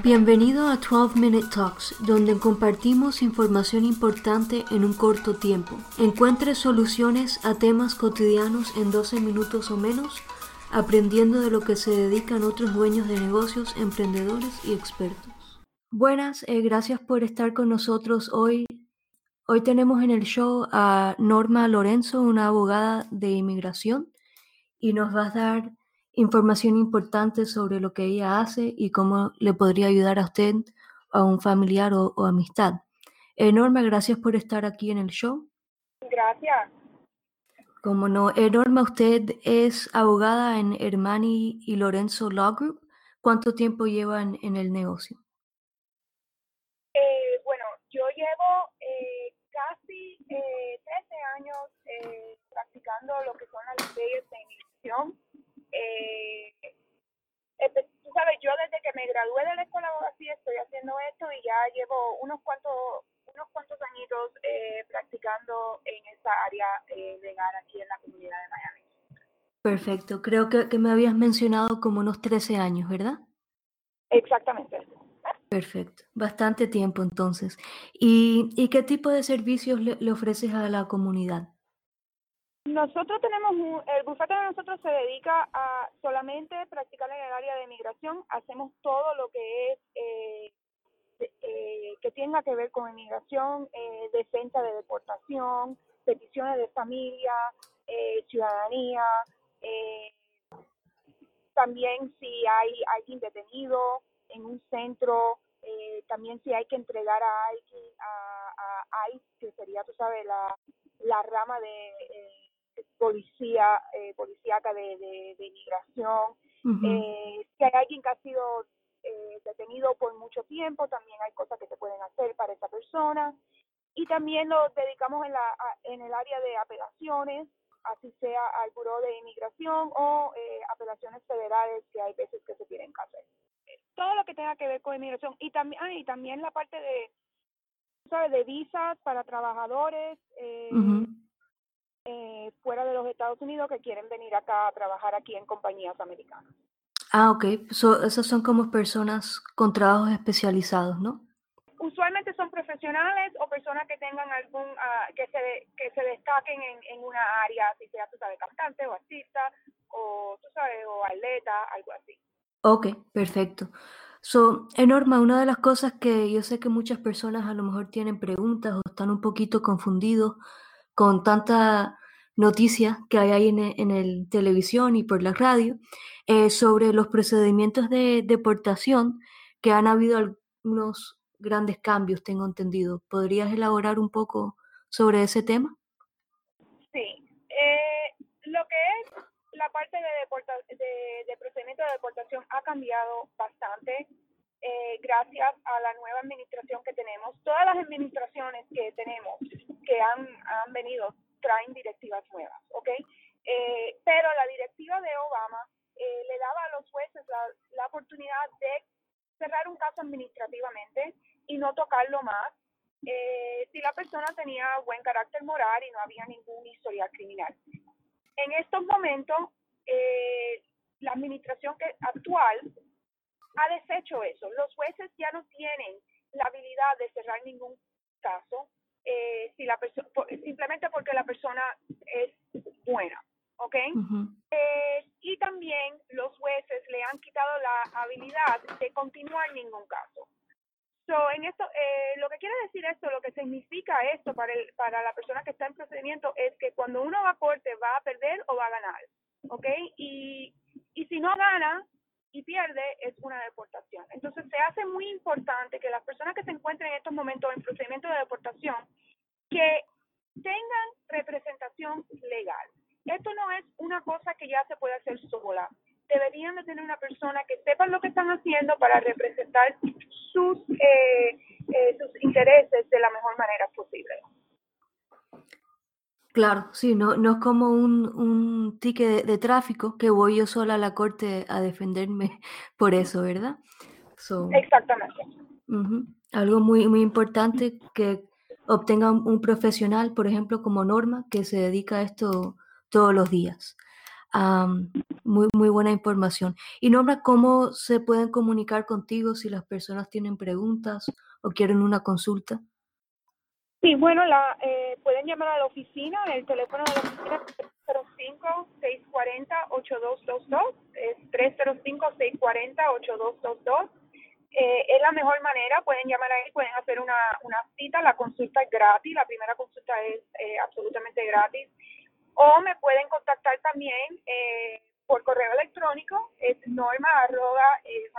Bienvenido a 12 Minute Talks, donde compartimos información importante en un corto tiempo. Encuentre soluciones a temas cotidianos en 12 minutos o menos, aprendiendo de lo que se dedican otros dueños de negocios, emprendedores y expertos. Buenas, eh, gracias por estar con nosotros hoy. Hoy tenemos en el show a Norma Lorenzo, una abogada de inmigración, y nos va a dar información importante sobre lo que ella hace y cómo le podría ayudar a usted, a un familiar o, amistad. Enorme, gracias por estar aquí en el show. Gracias. Como no, Enorme, usted es abogada en Hermani y Lorenzo Law Group. ¿Cuánto tiempo lleva en, el negocio? Eh, bueno, yo llevo eh, casi 13 eh, años practicando lo que son las leyes de inmigración eh, tú sabes, yo desde que me gradué de la escuela abogacía estoy haciendo esto y ya llevo unos cuantos unos cuantos añitos eh, practicando en esa área eh, legal aquí en la comunidad de Miami. Perfecto, creo que, que me habías mencionado como unos 13 años, ¿verdad? Exactamente. Perfecto, bastante tiempo entonces. ¿Y, y qué tipo de servicios le, le ofreces a la comunidad? Nosotros tenemos, el bufete de nosotros se dedica a solamente practicar en el área de migración. Hacemos todo lo que es, eh, eh, que tenga que ver con inmigración, eh, defensa de deportación, peticiones de familia, eh, ciudadanía, también si hay alguien detenido en un centro, también si hay que entregar a alguien a, a ICE, que sería, tú sabes, la, la rama de policía, eh, policíaca de, de, de inmigración. eh, si hay alguien que ha sido eh, detenido por mucho tiempo, también hay cosas que se pueden hacer para esa persona. Y también nos dedicamos en, la, en el área de apelaciones, así sea al Buró de Inmigración o eh, apelaciones federales que hay veces que se tienen que hacer. Todo lo que tenga que ver con inmigración y también, ah, y también la parte de, ¿sabes? de visas para trabajadores, eh, Estados Unidos que quieren venir acá a trabajar aquí en compañías americanas. Ah, ok. So, esas son como personas con trabajos especializados, ¿no? Usualmente son profesionales o personas que tengan algún, uh, que, se, que se destaquen en, en una área, si sea, tú sabes, cantante o artista, o tú sabes, o atleta, algo así. Ok, perfecto. So, Enorma, una de las cosas que yo sé que muchas personas a lo mejor tienen preguntas o están un poquito confundidos con tanta noticia que hay ahí en, en el televisión y por la radio eh, sobre los procedimientos de deportación que han habido algunos grandes cambios, tengo entendido. ¿Podrías elaborar un poco sobre ese tema? Sí. Eh, lo que es la parte de, procedimiento de deportación ha cambiado bastante eh, gracias a la nueva administración que tenemos. Todas las administraciones que tenemos que han venido traen directivas nuevas, ¿ok? Eh, pero la directiva de Obama eh, le daba a los jueces la, la oportunidad de cerrar un caso administrativamente y no tocarlo más eh, si la persona tenía buen carácter moral y no había ningún historial criminal. En estos momentos, eh, la administración que, actual ha deshecho eso. Los jueces ya no tienen la habilidad de cerrar ningún caso eh, si la simplemente porque la persona es buena, ¿ok? eh, y también los jueces le han quitado la habilidad de continuar ningún caso. So, en esto, eh, lo que quiere decir esto, lo que significa esto para, el, para la persona que está en procedimiento es que cuando uno va a corte va a perder o va a ganar, ¿ok? Y, y si no gana, y pierde es una deportación. Entonces se hace muy importante que las personas que se encuentren en estos momentos en procedimiento de deportación que tengan representación legal. Esto no es una cosa que ya se puede hacer sola. Deberían de tener una persona que sepan lo que están haciendo para representar sus, eh, eh, sus intereses de la mejor manera posible. Claro, sí, no, no es como un, un ticket de, tráfico que voy yo sola a la corte a defenderme por eso, ¿verdad? Exactamente. Algo muy, muy importante que obtenga un, profesional, por ejemplo, como Norma, que se dedica a esto todos los días. muy, muy buena información. Y Norma, ¿cómo se pueden comunicar contigo si las personas tienen preguntas o quieren una consulta? Sí, bueno, la, eh, pueden llamar a la oficina, el teléfono de la oficina es 305-640-8222, es 305-640-8222. Eh, es la mejor manera, pueden llamar ahí, pueden hacer una, una cita, la consulta es gratis, la primera consulta es eh, absolutamente gratis. O me pueden contactar también eh, por correo electrónico, es norma arroba eh,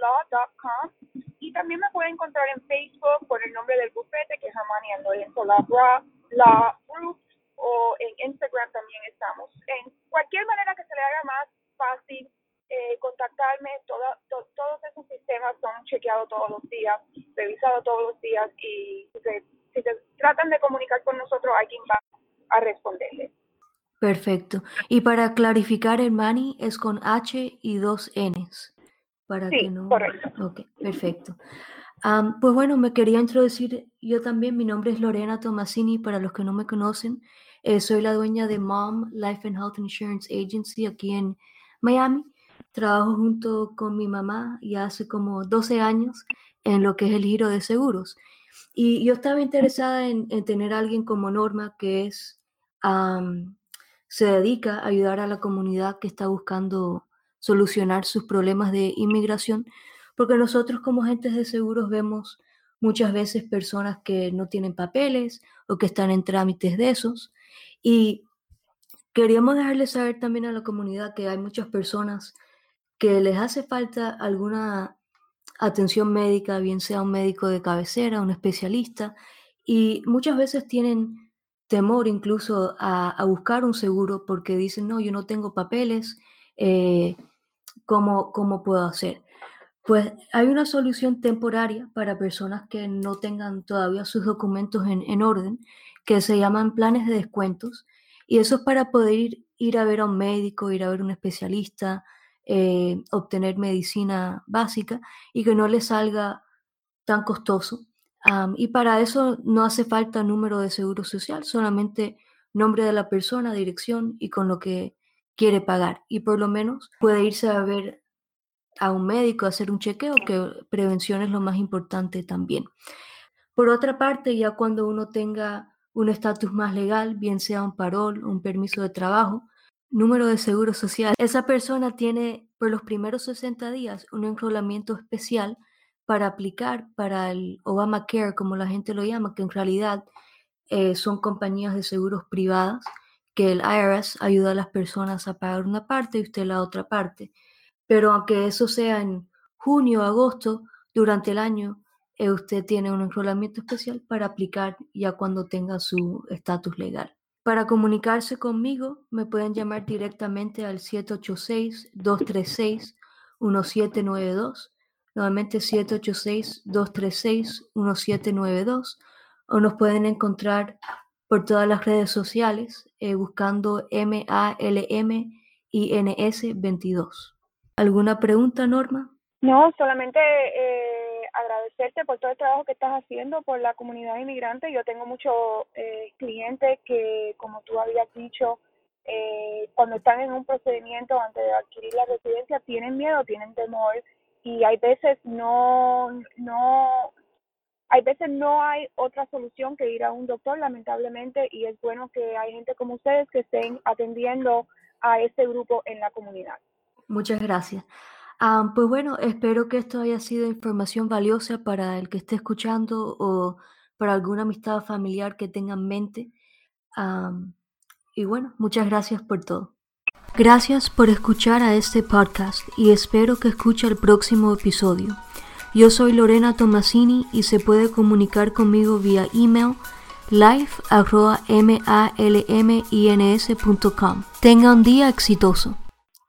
law.com y también me pueden encontrar en Facebook por el nombre del bufete que es Hermione and Lorenzo Law, Law Group o en Instagram también estamos. En cualquier manera que se le haga más fácil eh, contactarme, todos esos sistemas son chequeados todos los días, revisados todos los días y si se, tratan de comunicar con nosotros, alguien va a responderle. Perfecto. Y para clarificar, el es con H y dos Ns. Para sí, que no... correcto. Ok, perfecto. pues bueno, me quería introducir yo también. Mi nombre es Lorena Tomasini. Para los que no me conocen, eh, soy la dueña de Mom Life and Health Insurance Agency aquí en Miami. Trabajo junto con mi mamá ya hace como 12 años en lo que es el giro de seguros. Y yo estaba interesada en, tener a alguien como Norma que es, se dedica a ayudar a la comunidad que está buscando solucionar sus problemas de inmigración, porque nosotros como agentes de seguros vemos muchas veces personas que no tienen papeles o que están en trámites de esos. Y queríamos dejarles saber también a la comunidad que hay muchas personas que les hace falta alguna atención médica, bien sea un médico de cabecera, un especialista, y muchas veces tienen temor incluso a, buscar un seguro porque dicen, no, yo no tengo papeles, eh, ¿cómo, ¿cómo puedo hacer? Pues hay una solución temporaria para personas que no tengan todavía sus documentos en, en orden, que se llaman planes de descuentos, y eso es para poder ir, ir a ver a un médico, ir a ver a un especialista, eh, obtener medicina básica y que no le salga tan costoso. y para eso no hace falta número de seguro social, solamente nombre de la persona, dirección y con lo que quiere pagar. Y por lo menos puede irse a ver a un médico, a hacer un chequeo, que prevención es lo más importante también. Por otra parte, ya cuando uno tenga un estatus más legal, bien sea un parol, un permiso de trabajo, número de seguro social. Esa persona tiene por los primeros 60 días un enrolamiento especial para aplicar para el Obamacare, como la gente lo llama, que en realidad eh, son compañías de seguros privadas, que el IRS ayuda a las personas a pagar una parte y usted la otra parte. Pero aunque eso sea en junio o agosto, durante el año, eh, usted tiene un enrolamiento especial para aplicar ya cuando tenga su estatus legal. Para comunicarse conmigo me pueden llamar directamente al 786-236-1792, nuevamente 786-236-1792, o nos pueden encontrar por todas las redes sociales eh, buscando MALM-INS22. ¿Alguna pregunta, Norma? No, solamente eh, agradecerte por todo el trabajo que estás haciendo por la comunidad inmigrante. Yo tengo muchos eh, clientes que, como tú habías dicho, eh, cuando están en un procedimiento antes de adquirir la residencia, tienen miedo, tienen temor y hay veces no, no, hay veces no hay otra solución que ir a un doctor, lamentablemente, y es bueno que hay gente como ustedes que estén atendiendo a este grupo en la comunidad. Muchas gracias pues bueno, espero que esto haya sido información valiosa para el que esté escuchando o para alguna amistad familiar que tenga en mente. y bueno, muchas gracias por todo. Gracias por escuchar a este podcast y espero que escuche el próximo episodio. Yo soy Lorena Tomasini y se puede comunicar conmigo vía email live.malmins.com. Tenga un día exitoso.